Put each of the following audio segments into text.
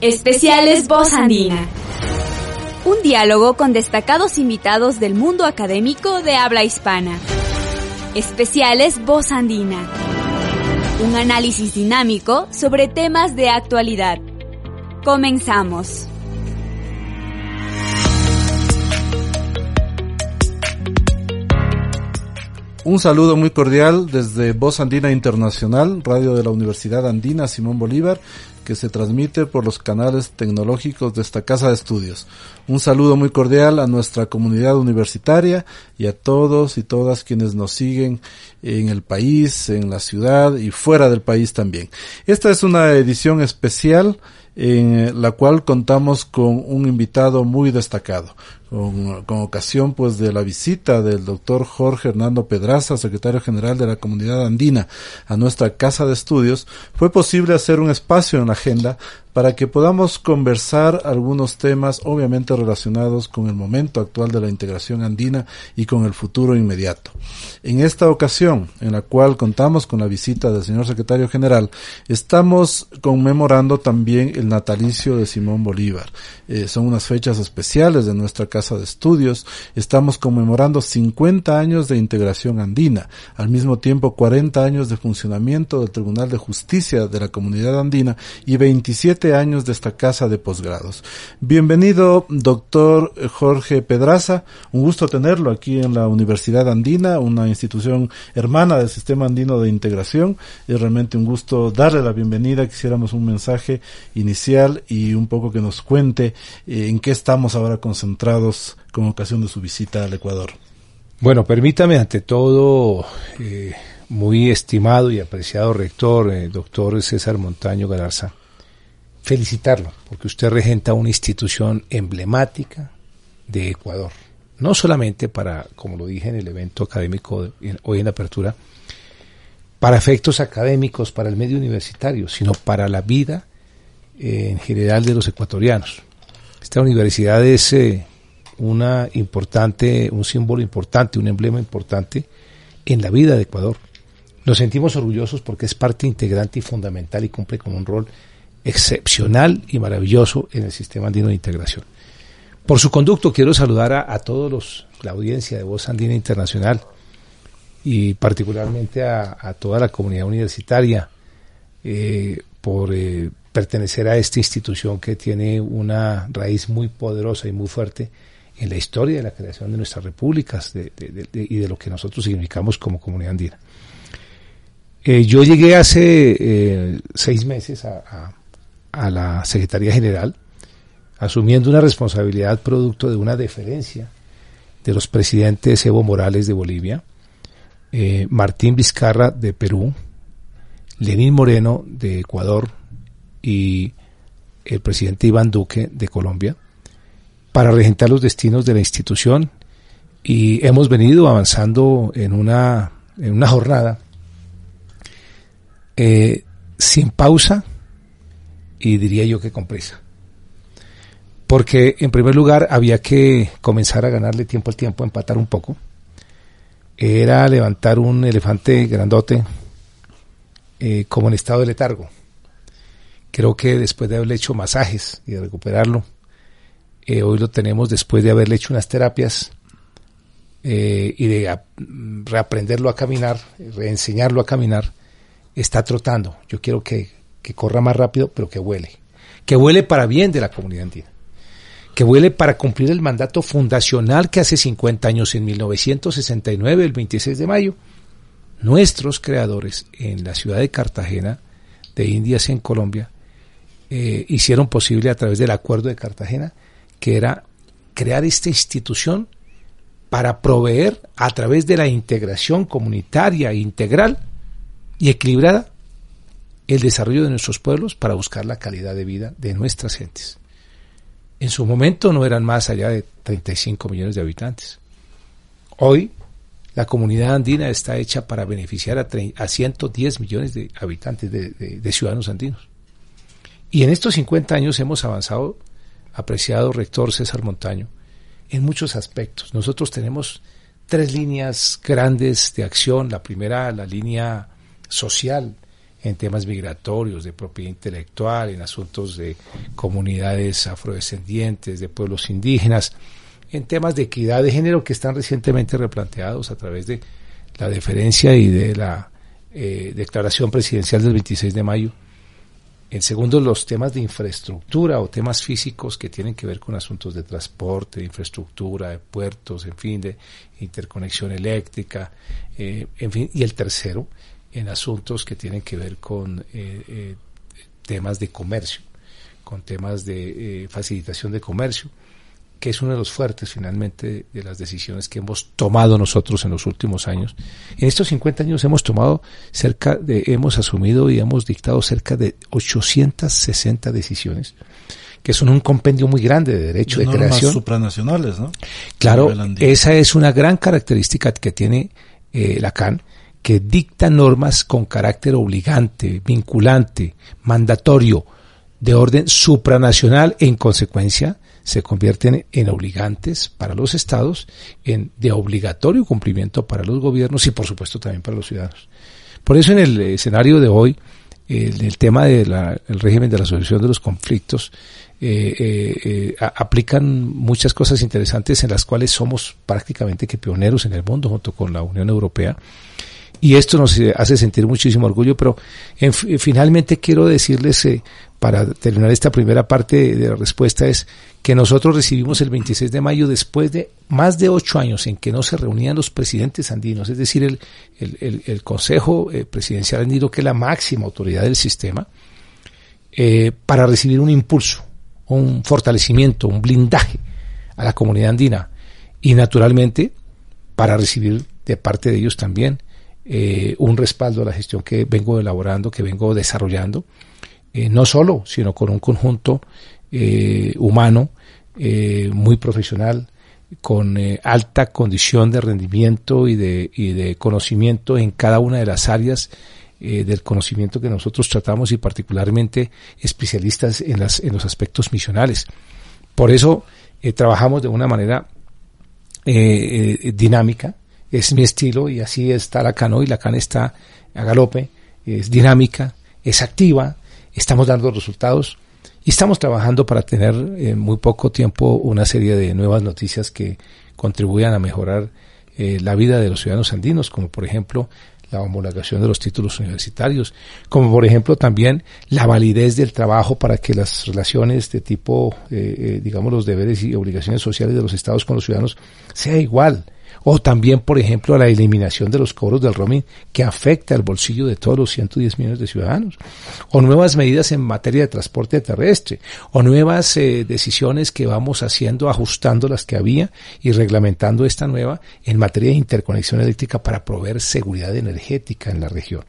Especiales Voz Andina. Un diálogo con destacados invitados del mundo académico de habla hispana. Especiales Voz Andina. Un análisis dinámico sobre temas de actualidad. Comenzamos. Un saludo muy cordial desde Voz Andina Internacional, radio de la Universidad Andina Simón Bolívar, que se transmite por los canales tecnológicos de esta casa de estudios. Un saludo muy cordial a nuestra comunidad universitaria y a todos y todas quienes nos siguen en el país, en la ciudad y fuera del país también. Esta es una edición especial en la cual contamos con un invitado muy destacado, con, ocasión pues de la visita del doctor Jorge Hernando Pedraza, secretario general de la Comunidad Andina, a nuestra casa de estudios, fue posible hacer un espacio en la agenda para que podamos conversar algunos temas obviamente relacionados con el momento actual de la integración andina y con el futuro inmediato. En esta ocasión, en la cual contamos con la visita del señor secretario general, estamos conmemorando también el natalicio de Simón Bolívar. Eh, son unas fechas especiales de nuestra casa de estudios. Estamos conmemorando 50 años de integración andina, al mismo tiempo 40 años de funcionamiento del Tribunal de Justicia de la Comunidad Andina y 27 años de esta casa de posgrados. Bienvenido, doctor Jorge Pedraza. Un gusto tenerlo aquí en la Universidad Andina, una institución hermana del Sistema Andino de Integración. Es realmente un gusto darle la bienvenida. Quisiéramos un mensaje inicial y un poco que nos cuente eh, en qué estamos ahora concentrados con ocasión de su visita al Ecuador. Bueno, permítame ante todo, eh, muy estimado y apreciado rector, eh, doctor César Montaño Galarza, felicitarlo, porque usted regenta una institución emblemática de Ecuador. No solamente para, como lo dije en el evento académico hoy en la apertura, para efectos académicos, para el medio universitario, sino para la vida eh, en general de los ecuatorianos. Esta universidad es una importante, un símbolo importante, un emblema importante en la vida de Ecuador. Nos sentimos orgullosos porque es parte integrante y fundamental y cumple con un rol excepcional y maravilloso en el sistema andino de integración. Por su conducto quiero saludar a, todos los, la audiencia de Voz Andina Internacional y particularmente a, a toda la comunidad universitaria eh, por eh, pertenecer a esta institución que tiene una raíz muy poderosa y muy fuerte en la historia de la creación de nuestras repúblicas y de lo que nosotros significamos como comunidad andina. Eh, yo llegué hace eh, seis meses a, la Secretaría General, asumiendo una responsabilidad producto de una deferencia de los presidentes Evo Morales de Bolivia, eh, Martín Vizcarra de Perú, Lenín Moreno de Ecuador y el presidente Iván Duque de Colombia para regentar los destinos de la institución y hemos venido avanzando en una, en una jornada eh, sin pausa y diría yo que con prisa. Porque en primer lugar había que comenzar a ganarle tiempo al tiempo, empatar un poco. Era levantar un elefante grandote eh, como en estado de letargo. Creo que después de haberle hecho masajes y de recuperarlo, eh, hoy lo tenemos después de haberle hecho unas terapias eh, y de a, reaprenderlo a caminar, reenseñarlo a caminar, está trotando. Yo quiero que, que corra más rápido, pero que huele. Que huele para bien de la comunidad andina. Que huele para cumplir el mandato fundacional que hace 50 años, en 1969, el 26 de mayo, nuestros creadores en la ciudad de Cartagena, de Indias en Colombia, eh, hicieron posible a través del acuerdo de Cartagena, que era crear esta institución para proveer a través de la integración comunitaria integral y equilibrada el desarrollo de nuestros pueblos para buscar la calidad de vida de nuestras gentes. En su momento no eran más allá de 35 millones de habitantes. Hoy la comunidad andina está hecha para beneficiar a, a 110 millones de habitantes, de, de, ciudadanos andinos. Y en estos 50 años hemos avanzado, apreciado rector César Montaño, en muchos aspectos. Nosotros tenemos tres líneas grandes de acción. La primera, la línea social en temas migratorios, de propiedad intelectual, en asuntos de comunidades afrodescendientes, de pueblos indígenas, en temas de equidad de género que están recientemente replanteados a través de la deferencia y de la eh, declaración presidencial del 26 de mayo. En segundo, los temas de infraestructura o temas físicos que tienen que ver con asuntos de transporte, de infraestructura, de puertos, en fin, de interconexión eléctrica, eh, en fin. Y el tercero, en asuntos que tienen que ver con eh, temas de comercio, con temas de facilitación de comercio que es uno de los fuertes finalmente de las decisiones que hemos tomado nosotros en los últimos años. En estos 50 años hemos tomado cerca de, hemos asumido y hemos dictado cerca de 860 decisiones que son un compendio muy grande de derecho de, creación. supranacionales, ¿no? Claro, esa es una gran característica que tiene eh, la CAN, que dicta normas con carácter obligante, vinculante, mandatorio, de orden supranacional en consecuencia se convierten en obligantes para los estados, en de obligatorio cumplimiento para los gobiernos y por supuesto también para los ciudadanos. Por eso en el escenario de hoy, el, tema del régimen de la solución de los conflictos eh, eh, eh, aplican muchas cosas interesantes en las cuales somos prácticamente que pioneros en el mundo junto con la Unión Europea y esto nos hace sentir muchísimo orgullo, pero finalmente quiero decirles, eh, para terminar esta primera parte de la respuesta, es que nosotros recibimos el 26 de mayo después de más de ocho años en que no se reunían los presidentes andinos, es decir, el, el, el, Consejo eh, Presidencial Andino, que es la máxima autoridad del sistema, eh, para recibir un impulso, un fortalecimiento, un blindaje a la comunidad andina. Y naturalmente para recibir de parte de ellos también eh, un respaldo a la gestión que vengo elaborando, que vengo desarrollando, eh, no solo, sino con un conjunto eh, humano muy profesional, con alta condición de rendimiento y de, y de conocimiento en cada una de las áreas del conocimiento que nosotros tratamos y particularmente especialistas en, las, en los aspectos misionales. Por eso trabajamos de una manera dinámica, es mi estilo y así está la CAN hoy. La CAN está a galope, es dinámica, es activa, estamos dando resultados y estamos trabajando para tener en muy poco tiempo una serie de nuevas noticias que contribuyan a mejorar eh, la vida de los ciudadanos andinos, como por ejemplo la homologación de los títulos universitarios, como por ejemplo también la validez del trabajo para que las relaciones de tipo, eh, eh, digamos, los deberes y obligaciones sociales de los estados con los ciudadanos sea igual o también, por ejemplo, a la eliminación de los cobros del roaming que afecta al bolsillo de todos los 110 millones de ciudadanos, o nuevas medidas en materia de transporte terrestre, o nuevas eh, decisiones que vamos haciendo, ajustando las que había y reglamentando esta nueva en materia de interconexión eléctrica para proveer seguridad energética en la región.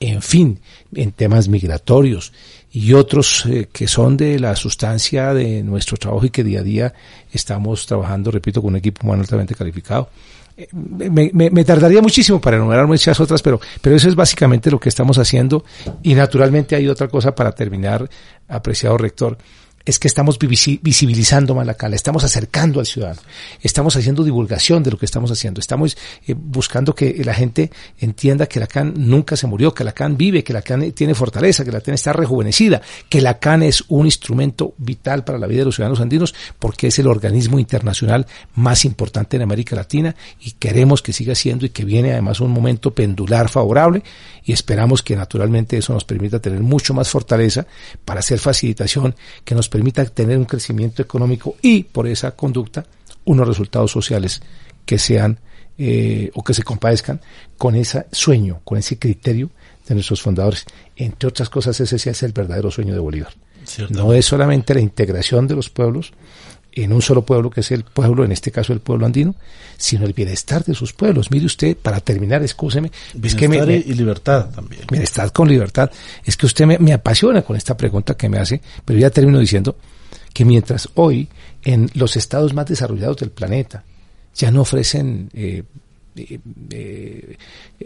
En fin, en temas migratorios y otros eh, que son de la sustancia de nuestro trabajo y que día a día estamos trabajando, repito, con un equipo humano altamente calificado. Eh, me, me, tardaría muchísimo para enumerar muchas otras, pero, pero eso es básicamente lo que estamos haciendo y naturalmente hay otra cosa para terminar, apreciado rector es que estamos visibilizando Malacá, estamos acercando al ciudadano, estamos haciendo divulgación de lo que estamos haciendo, estamos eh, buscando que la gente entienda que la CAN nunca se murió, que la CAN vive, que la CAN tiene fortaleza, que la CAN está rejuvenecida, que la CAN es un instrumento vital para la vida de los ciudadanos andinos porque es el organismo internacional más importante en América Latina y queremos que siga siendo y que viene además un momento pendular favorable y esperamos que naturalmente eso nos permita tener mucho más fortaleza para hacer facilitación que nos permita tener un crecimiento económico y por esa conducta unos resultados sociales que sean eh, o que se compadezcan con ese sueño, con ese criterio de nuestros fundadores. Entre otras cosas, ese sí es el verdadero sueño de Bolívar. No es solamente la integración de los pueblos en un solo pueblo, que es el pueblo, en este caso el pueblo andino, sino el bienestar de sus pueblos. Mire usted, para terminar, escúcheme. es que me, y libertad también. Bienestar con libertad. Es que usted me, me, apasiona con esta pregunta que me hace, pero ya termino diciendo que mientras hoy en los estados más desarrollados del planeta ya no ofrecen eh, eh,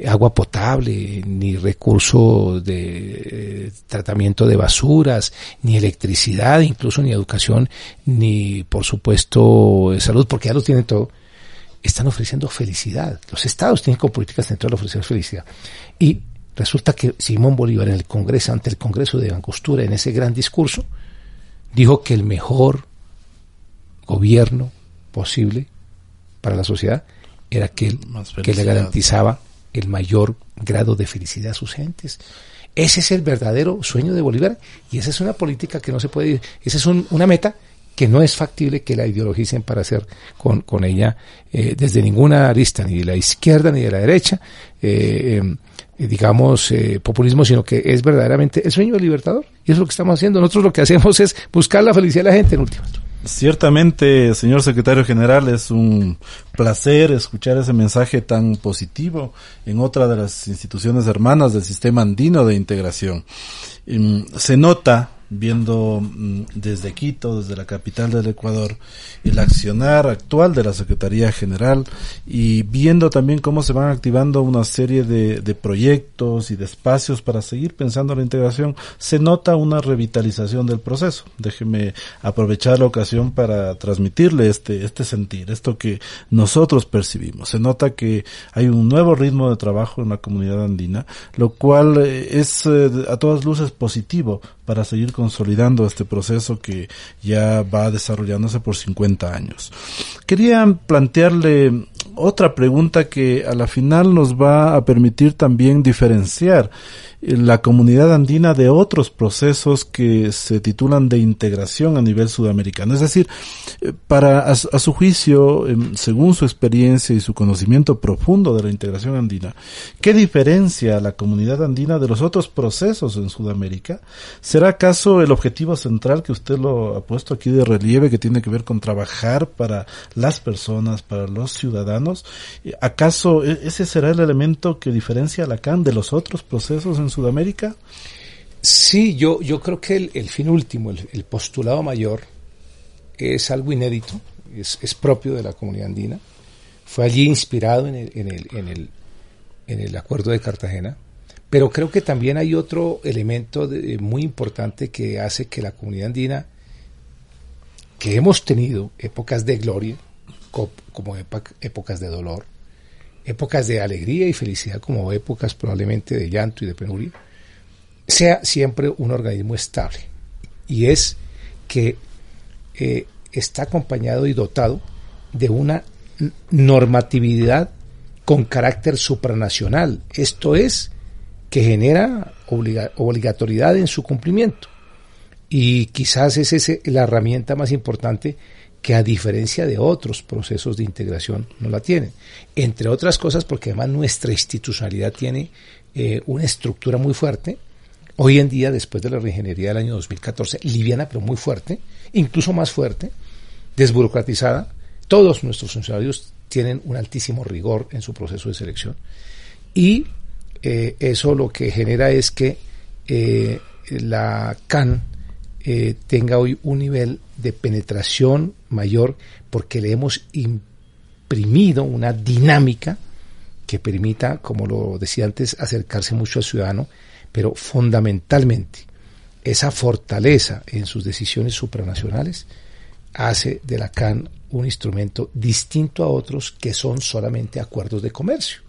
agua potable, ni recursos de eh, tratamiento de basuras, ni electricidad, incluso ni educación, ni por supuesto salud, porque ya lo tienen todo, están ofreciendo felicidad. Los estados tienen como políticas centrales ofrecer felicidad. Y resulta que Simón Bolívar en el Congreso, ante el Congreso de Angostura, en ese gran discurso, dijo que el mejor gobierno posible para la sociedad era aquel que le garantizaba el mayor grado de felicidad a sus gentes. Ese es el verdadero sueño de Bolívar y esa es una política que no se puede, esa es una meta que no es factible que la ideologicen para hacer con, con ella eh, desde ninguna arista, ni de la izquierda ni de la derecha, eh, em, digamos, eh, populismo, sino que es verdaderamente el sueño del libertador. Y eso es lo que estamos haciendo. Nosotros lo que hacemos es buscar la felicidad de la gente en última. Ciertamente, señor secretario general, es un placer escuchar ese mensaje tan positivo en otra de las instituciones hermanas del sistema andino de integración. Mm, se nota viendo mm, desde Quito, desde la capital del Ecuador, el accionar actual de la Secretaría General y viendo también cómo se van activando una serie de, proyectos y de espacios para seguir pensando en la integración, se nota una revitalización del proceso. Déjeme aprovechar la ocasión para transmitirle este, este sentir, esto que nosotros percibimos. Se nota que hay un nuevo ritmo de trabajo en la comunidad andina, lo cual eh, es eh, a todas luces positivo para seguir consolidando este proceso que ya va desarrollándose por 50 años. Quería plantearle otra pregunta que a la final nos va a permitir también diferenciar la comunidad andina de otros procesos que se titulan de integración a nivel sudamericano. Es decir, eh, para a, su juicio, em, según su experiencia y su conocimiento profundo de la integración andina, ¿qué diferencia a la comunidad andina de los otros procesos en Sudamérica? ¿Será acaso el objetivo central que usted lo ha puesto aquí de relieve que tiene que ver con trabajar para las personas, para los ciudadanos? ¿Acaso e, ese será el elemento que diferencia a Lacan de los otros procesos en Sudamérica? Sí, yo, yo creo que el, fin último, el, postulado mayor, es algo inédito, es, propio de la comunidad andina. Fue allí inspirado en el, en el, en el, en el acuerdo de Cartagena. Pero creo que también hay otro elemento muy importante que hace que la comunidad andina, que hemos tenido épocas de gloria, como épocas de dolor, épocas de alegría y felicidad como épocas probablemente de llanto y de penuria, sea siempre un organismo estable. Y es que eh, está acompañado y dotado de una normatividad con carácter supranacional. Esto es que genera obligatoriedad en su cumplimiento. Y quizás es ese la herramienta más importante que a diferencia de otros procesos de integración no la tienen. Entre otras cosas porque además nuestra institucionalidad tiene eh, una estructura muy fuerte. Hoy en día, después de la reingeniería del año 2014, liviana pero muy fuerte, incluso más fuerte, desburocratizada, todos nuestros funcionarios tienen un altísimo rigor en su proceso de selección. Y eh, eso lo que genera es que eh, la CAN eh, tenga hoy un nivel de penetración mayor porque le hemos imprimido una dinámica que permita, como lo decía antes, acercarse mucho al ciudadano, pero fundamentalmente esa fortaleza en sus decisiones supranacionales hace de la CAN un instrumento distinto a otros que son solamente acuerdos de comercio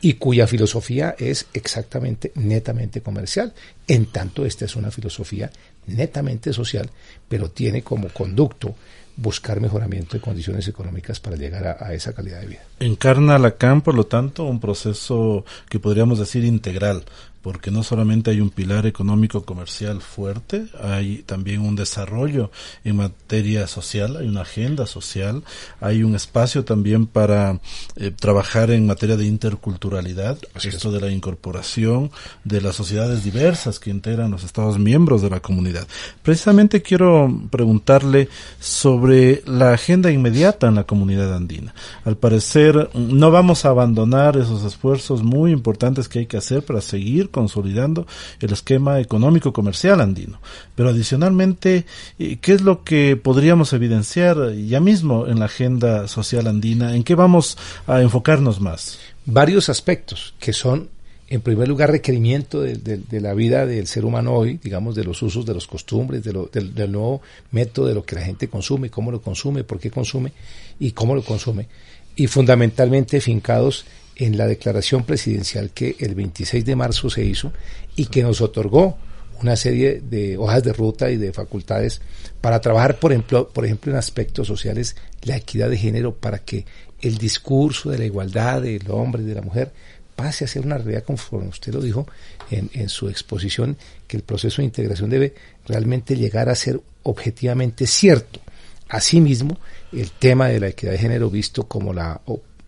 y cuya filosofía es exactamente netamente comercial, en tanto esta es una filosofía netamente social, pero tiene como conducto buscar mejoramiento de condiciones económicas para llegar a, esa calidad de vida. Encarna Lacan, por lo tanto, un proceso que podríamos decir integral, porque no solamente hay un pilar económico comercial fuerte, hay también un desarrollo en materia social, hay una agenda social, hay un espacio también para eh, trabajar en materia de interculturalidad, esto de la incorporación de las sociedades diversas que integran los Estados miembros de la comunidad. Precisamente quiero preguntarle sobre la agenda inmediata en la comunidad andina. Al parecer, no vamos a abandonar esos esfuerzos muy importantes que hay que hacer para seguir consolidando el esquema económico comercial andino. Pero adicionalmente, eh, ¿qué es lo que podríamos evidenciar ya mismo en la agenda social andina? ¿En qué vamos a enfocarnos más? Varios aspectos que son en primer lugar, requerimiento de, la vida del ser humano hoy, digamos, de los usos, de los costumbres, de del, del, nuevo método de lo que la gente consume, cómo lo consume, por qué consume y cómo lo consume. Y fundamentalmente fincados en la declaración presidencial que el 26 de marzo se hizo y que nos otorgó una serie de hojas de ruta y de facultades para trabajar, por ejemplo, por ejemplo, en aspectos sociales, la equidad de género, para que el discurso de la igualdad del hombre y de la mujer pase a ser una realidad conforme usted lo dijo en, en su exposición, que el proceso de integración debe realmente llegar a ser objetivamente cierto. Asimismo, el tema de la equidad de género visto como la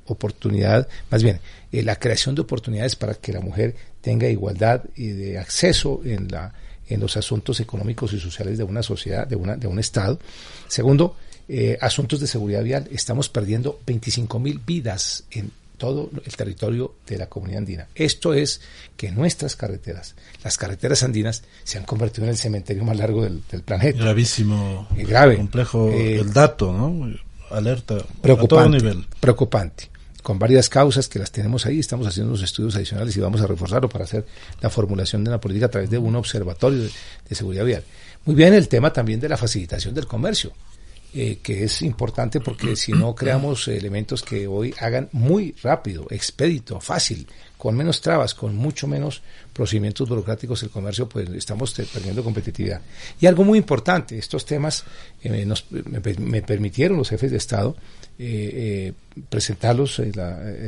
oportunidad, más bien, eh, la creación de oportunidades para que la mujer tenga igualdad y de acceso en la en los asuntos económicos y sociales de una sociedad, de una de un estado. Segundo, eh, asuntos de seguridad vial. Estamos perdiendo 25 mil vidas en todo el territorio de la comunidad andina. Esto es que nuestras carreteras, las carreteras andinas, se han convertido en el cementerio más largo del, planeta. Gravísimo, grave, complejo eh, el dato, ¿no? Alerta preocupante, a todo nivel. Preocupante con varias causas que las tenemos ahí, estamos haciendo unos estudios adicionales y vamos a reforzarlo para hacer la formulación de una política a través de un observatorio de seguridad vial. Muy bien, el tema también de la facilitación del comercio. Eh, que es importante porque si no creamos elementos que hoy hagan muy rápido, expedito, fácil, con menos trabas, con mucho menos procedimientos burocráticos el comercio, pues estamos perdiendo competitividad. Y algo muy importante, estos temas eh, nos, me, permitieron los jefes de Estado eh, presentarlos,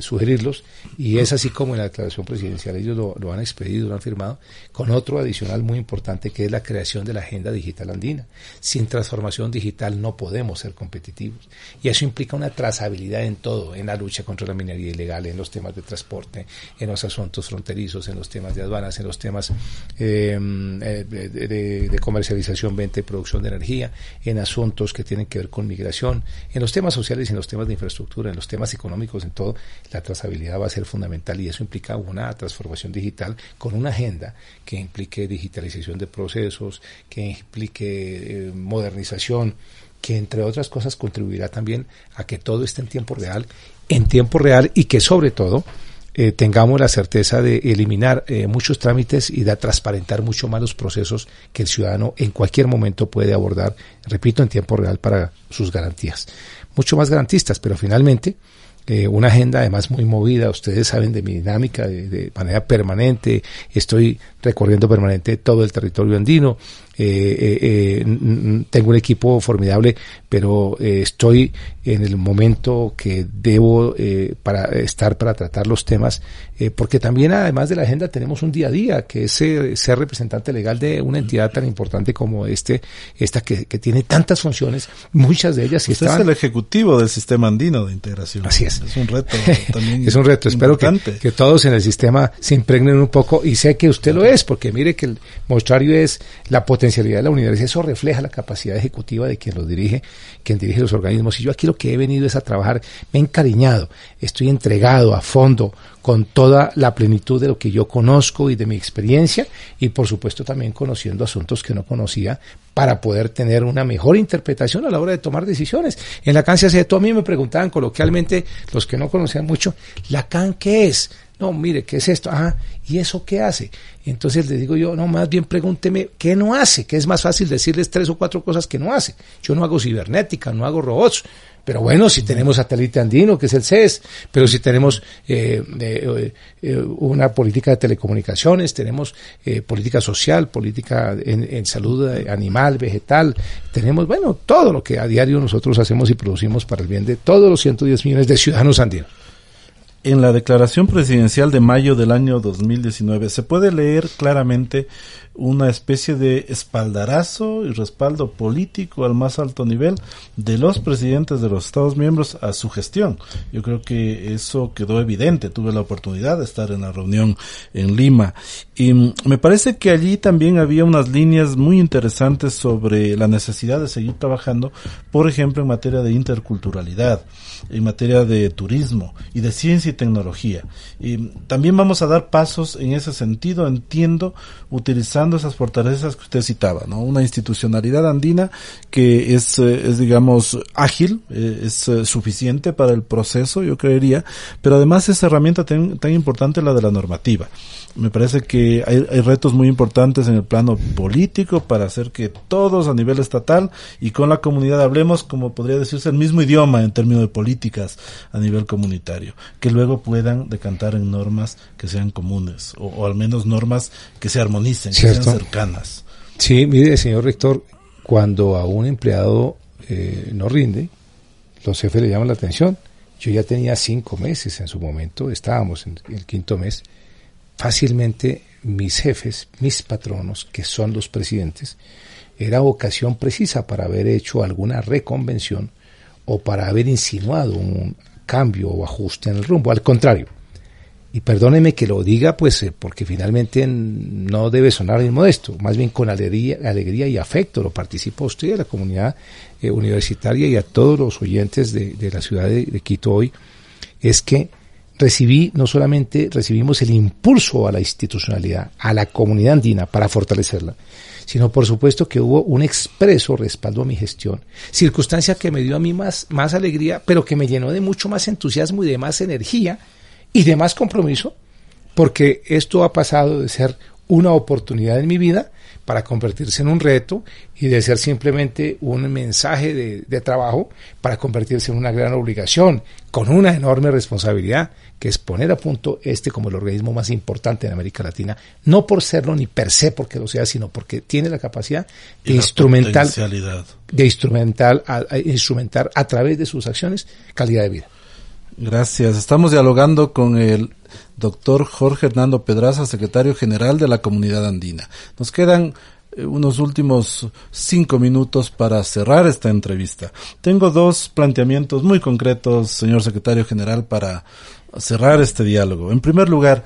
sugerirlos, y es así como en la declaración presidencial ellos lo, lo, han expedido, lo han firmado, con otro adicional muy importante que es la creación de la agenda digital andina. Sin transformación digital no podemos ser competitivos. Y eso implica una trazabilidad en todo, en la lucha contra la minería ilegal, en los temas de transporte, en los asuntos fronterizos, en los temas de aduanas, en los temas eh, de, de, comercialización, venta y producción de energía, en asuntos que tienen que ver con migración, en los temas sociales en los temas de infraestructura, en los temas económicos, en todo, la trazabilidad va a ser fundamental y eso implica una transformación digital con una agenda que implique digitalización de procesos, que implique eh, modernización, que entre otras cosas contribuirá también a que todo esté en tiempo real, en tiempo real y que sobre todo eh, tengamos la certeza de eliminar eh, muchos trámites y de transparentar mucho más los procesos que el ciudadano en cualquier momento puede abordar, repito, en tiempo real para sus garantías. Mucho más garantistas, pero finalmente eh, una agenda además muy movida, ustedes saben de mi dinámica de, de manera permanente, estoy recorriendo permanente todo el territorio andino, eh, eh, eh tengo un equipo formidable, pero estoy en el momento que debo para estar para tratar los temas, porque también además de la agenda tenemos un día a día, que es ser representante legal de una entidad tan importante como este, esta que, que tiene tantas funciones, muchas de ellas. Usted es el ejecutivo del sistema andino de integración. Así es. Es un reto también. es un reto. Espero que, que, todos en el sistema se impregnen un poco y sé que usted lo es, porque mire que el mostrario es la potencialidad de la universidad. Eso refleja la capacidad ejecutiva de quien los dirige quien dirige los organismos. Y yo aquí lo que he venido es a trabajar, me he encariñado, estoy entregado a fondo con toda la plenitud de lo que yo conozco y de mi experiencia y por supuesto también conociendo asuntos que no conocía para poder tener una mejor interpretación a la hora de tomar decisiones. En la CAN se hace a mí me preguntaban coloquialmente los que no conocían mucho, ¿la CAN qué es? No, mire, ¿qué es esto? Ah, ¿y eso qué hace? Entonces le digo yo, no, más bien pregúnteme qué no hace, que es más fácil decirles tres o cuatro cosas que no hace. Yo no hago cibernética, no hago robots, pero bueno, si tenemos satélite andino, que es el CES, pero si tenemos eh, eh, eh, una política de telecomunicaciones, tenemos política social, política en, en, salud animal, vegetal, tenemos, bueno, todo lo que a diario nosotros hacemos y producimos para el bien de todos los 110 millones de ciudadanos andinos. En la declaración presidencial de mayo del año 2019 se puede leer claramente una especie de espaldarazo y respaldo político al más alto nivel de los presidentes de los Estados miembros a su gestión. Yo creo que eso quedó evidente. Tuve la oportunidad de estar en la reunión en Lima y me parece que allí también había unas líneas muy interesantes sobre la necesidad de seguir trabajando, por ejemplo, en materia de interculturalidad, en materia de turismo y de ciencia y tecnología. Y también vamos a dar pasos en ese sentido, entiendo, utilizando esas fortalezas que usted citaba, ¿no? Una institucionalidad andina que es, eh, es digamos, ágil, eh, es eh, suficiente para el proceso, yo creería, pero además esa herramienta tan, tan importante la de la normativa. Me parece que hay, hay retos muy importantes en el plano político para hacer que todos a nivel estatal y con la comunidad hablemos, como podría decirse, el mismo idioma en términos de políticas a nivel comunitario, que luego puedan decantar en normas que sean comunes o, o al menos normas que se armonicen, que sean cercanas. Sí, mire, señor rector, cuando a un empleado eh, no rinde, los jefes le llaman la atención. Yo ya tenía cinco meses en su momento, estábamos en el quinto mes, fácilmente mis jefes, mis patronos, que son los presidentes, era ocasión precisa para haber hecho alguna reconvención o para haber insinuado un cambio o ajuste en el rumbo. Al contrario, y perdóneme que lo diga, pues eh, porque finalmente no debe sonar inmodesto, más bien con alegría, alegría y afecto lo participa usted a la comunidad eh, universitaria y a todos los oyentes de, la ciudad de Quito hoy, es que recibí, no solamente recibimos el impulso a la institucionalidad, a la comunidad andina para fortalecerla, sino por supuesto que hubo un expreso respaldo a mi gestión, circunstancia que me dio a mí más, más alegría, pero que me llenó de mucho más entusiasmo y de más energía y de más compromiso, porque esto ha pasado de ser una oportunidad en mi vida para convertirse en un reto y de ser simplemente un mensaje de, de, trabajo para convertirse en una gran obligación, con una enorme responsabilidad, que es poner a punto este como el organismo más importante en América Latina, no por serlo ni per se porque lo sea, sino porque tiene la capacidad de instrumental, de instrumental, a, a, instrumentar a través de sus acciones calidad de vida. Gracias. Estamos dialogando con el doctor Jorge Hernando Pedraza, secretario general de la Comunidad Andina. Nos quedan eh, unos últimos cinco minutos para cerrar esta entrevista. Tengo dos planteamientos muy concretos, señor secretario general, para cerrar este diálogo. En primer lugar,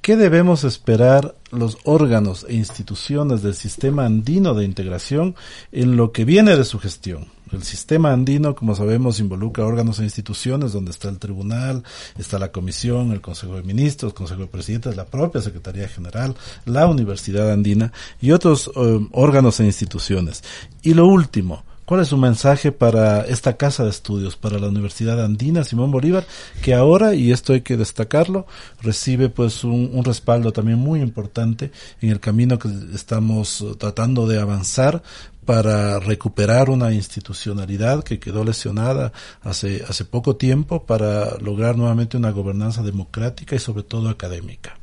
¿qué debemos esperar los órganos e instituciones del sistema andino de integración en lo que viene de su gestión? El sistema andino, como sabemos, involucra órganos e instituciones donde está el tribunal, está la comisión, el Consejo de Ministros, el Consejo de Presidentes, la propia Secretaría General, la Universidad Andina y otros um, órganos e instituciones. Y lo último, ¿Cuál es su mensaje para esta casa de estudios, para la Universidad Andina Simón Bolívar, que ahora, y esto hay que destacarlo, recibe pues un, respaldo también muy importante en el camino que estamos tratando de avanzar para recuperar una institucionalidad que quedó lesionada hace, hace poco tiempo para lograr nuevamente una gobernanza democrática y sobre todo académica.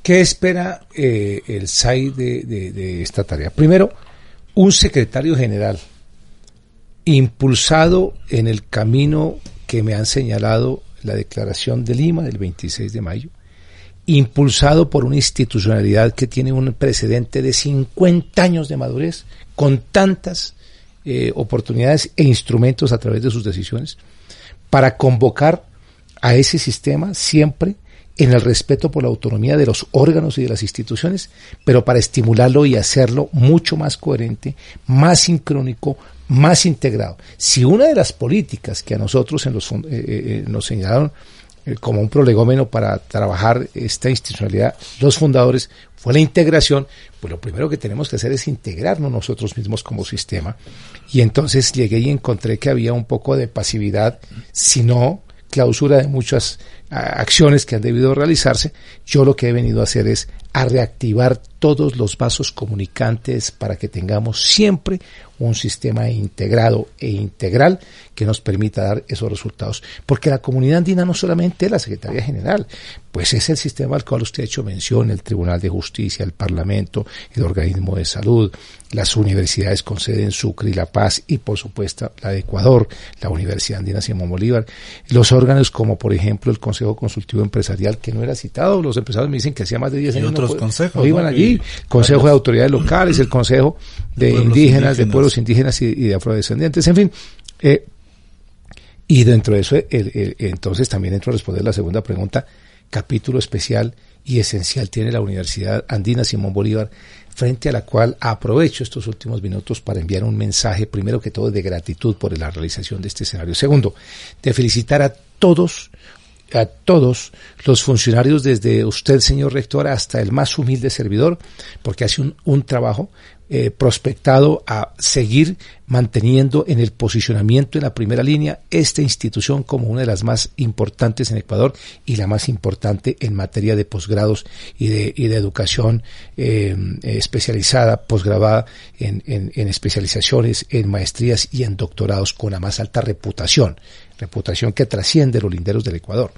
¿Qué espera eh, el SAI de esta tarea? Primero, un secretario general impulsado en el camino que me han señalado la declaración de Lima del 26 de mayo, impulsado por una institucionalidad que tiene un precedente de 50 años de madurez, con tantas eh, oportunidades e instrumentos a través de sus decisiones, para convocar a ese sistema siempre en el respeto por la autonomía de los órganos y de las instituciones, pero para estimularlo y hacerlo mucho más coherente, más sincrónico, más integrado. Si una de las políticas que a nosotros en los, eh, eh, nos señalaron eh, como un prolegómeno para trabajar esta institucionalidad, los fundadores, fue la integración, pues lo primero que tenemos que hacer es integrarnos nosotros mismos como sistema. Y entonces llegué y encontré que había un poco de pasividad, si no clausura de muchas acciones que han debido realizarse. Yo lo que he venido a hacer es a reactivar todos los vasos comunicantes para que tengamos siempre un sistema integrado e integral que nos permita dar esos resultados. Porque la comunidad andina no solamente es la Secretaría General, pues es el sistema al cual usted ha hecho mención, el Tribunal de Justicia, el Parlamento, el Organismo de Salud, las universidades con sede en Sucre y La Paz y por supuesto la de Ecuador, la Universidad Andina Simón Bolívar, los órganos como por ejemplo el Consejo Consultivo Empresarial que no era citado, los empresarios me dicen que hacía más de 10 años otros no, consejos, iban allí, Consejo de Autoridades Locales, el Consejo de, indígenas, indígenas, de pueblos indígenas y, y de afrodescendientes, en fin, eh, y dentro de eso, el, el, entonces también entro a responder la segunda pregunta, capítulo especial y esencial tiene la Universidad Andina Simón Bolívar, frente a la cual aprovecho estos últimos minutos para enviar un mensaje, primero que todo, de gratitud por la realización de este escenario. Segundo, de felicitar a todos a todos los funcionarios, desde usted, señor rector, hasta el más humilde servidor, porque hace un, un trabajo eh, prospectado a seguir manteniendo en el posicionamiento en la primera línea esta institución como una de las más importantes en Ecuador y la más importante en materia de posgrados y de, y de educación eh, especializada, posgrabada en, en especializaciones, en maestrías y en doctorados con la más alta reputación, reputación que trasciende los linderos del Ecuador.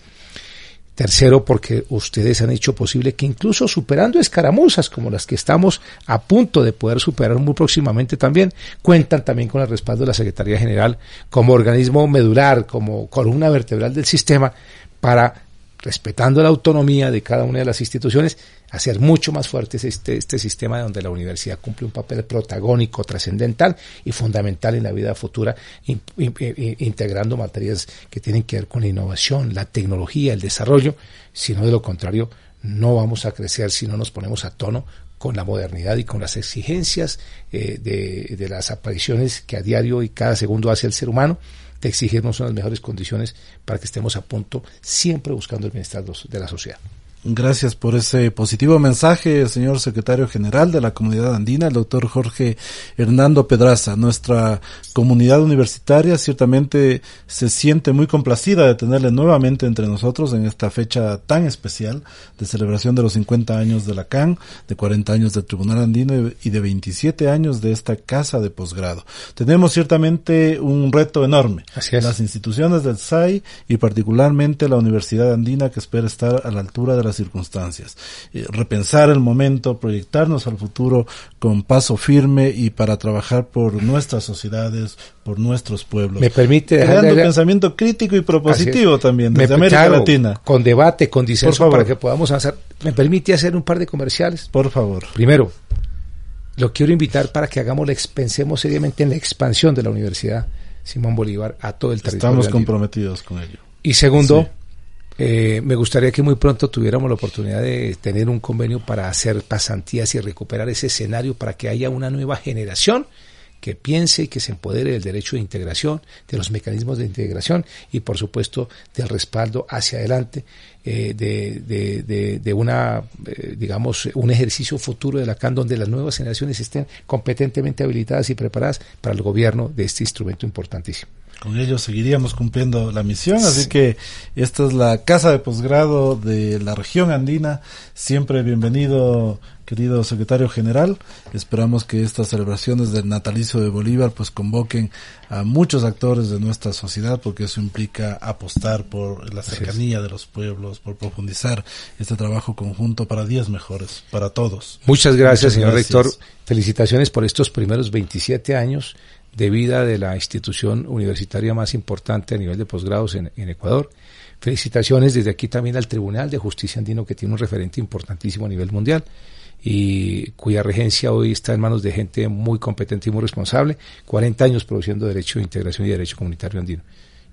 Tercero, porque ustedes han hecho posible que incluso superando escaramuzas como las que estamos a punto de poder superar muy próximamente también, cuentan también con el respaldo de la Secretaría General como organismo medular, como columna vertebral del sistema para respetando la autonomía de cada una de las instituciones, hacer mucho más fuerte este, este sistema donde la universidad cumple un papel protagónico, trascendental y fundamental en la vida futura, in, in, in, integrando materias que tienen que ver con la innovación, la tecnología, el desarrollo, sino de lo contrario, no vamos a crecer si no nos ponemos a tono con la modernidad y con las exigencias eh, de, de las apariciones que a diario y cada segundo hace el ser humano de exigirnos unas mejores condiciones para que estemos a punto siempre buscando el bienestar de la sociedad. Gracias por ese positivo mensaje, señor secretario general de la comunidad andina, el doctor Jorge Hernando Pedraza. Nuestra comunidad universitaria ciertamente se siente muy complacida de tenerle nuevamente entre nosotros en esta fecha tan especial de celebración de los 50 años de la CAN, de 40 años del Tribunal Andino y de 27 años de esta casa de posgrado. Tenemos ciertamente un reto enorme. Así es. Las instituciones del SAI y particularmente la Universidad Andina que espera estar a la altura de circunstancias. Eh, repensar el momento, proyectarnos al futuro con paso firme y para trabajar por nuestras sociedades, por nuestros pueblos. Me permite creando pensamiento crítico y propositivo también desde Me, América claro, Latina. Con debate, con disenso para que podamos avanzar. ¿Me permite hacer un par de comerciales? Por favor. Primero, lo quiero invitar para que hagamos, pensemos seriamente en la expansión de la Universidad Simón Bolívar a todo el territorio. Estamos comprometidos con ello. Y segundo, sí. Eh, me gustaría que muy pronto tuviéramos la oportunidad de tener un convenio para hacer pasantías y recuperar ese escenario para que haya una nueva generación que piense y que se empodere del derecho de integración, de los mecanismos de integración y por supuesto del respaldo hacia adelante eh, de, de, de, de, una, eh, digamos, un ejercicio futuro de la CAN donde las nuevas generaciones estén competentemente habilitadas y preparadas para el gobierno de este instrumento importantísimo con ellos seguiríamos cumpliendo la misión, así sí. que esta es la casa de posgrado de la región andina. Siempre bienvenido, querido secretario general. Esperamos que estas celebraciones del natalicio de Bolívar pues convoquen a muchos actores de nuestra sociedad porque eso implica apostar por la cercanía de los pueblos, por profundizar este trabajo conjunto para días mejores, para todos. Muchas gracias, Muchas señor gracias. rector. Felicitaciones por estos primeros 27 años de vida de la institución universitaria más importante a nivel de posgrados en, Ecuador. Felicitaciones desde aquí también al Tribunal de Justicia Andino, que tiene un referente importantísimo a nivel mundial y cuya regencia hoy está en manos de gente muy competente y muy responsable, 40 años produciendo derecho de integración y derecho comunitario andino.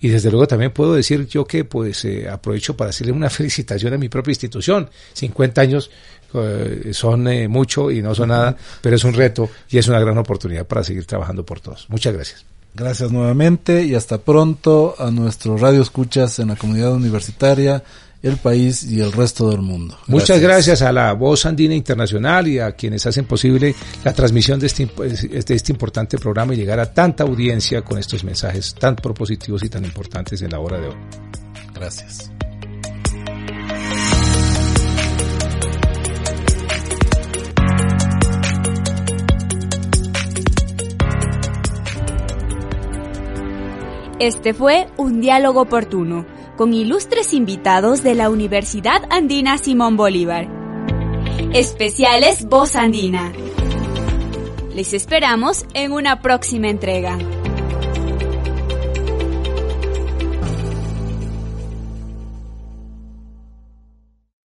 Y desde luego también puedo decir yo que pues eh, aprovecho para hacerle una felicitación a mi propia institución. 50 años eh, son eh, mucho y no son nada, pero es un reto y es una gran oportunidad para seguir trabajando por todos. Muchas gracias. Gracias nuevamente y hasta pronto a nuestros radio escuchas en la comunidad universitaria, el país y el resto del mundo. Gracias. Muchas gracias a la Voz Andina Internacional y a quienes hacen posible la transmisión de este, de este importante programa y llegar a tanta audiencia con estos mensajes tan propositivos y tan importantes en la hora de hoy. Gracias. Este fue un diálogo oportuno con ilustres invitados de la Universidad Andina Simón Bolívar. Especiales Voz Andina. Les esperamos en una próxima entrega.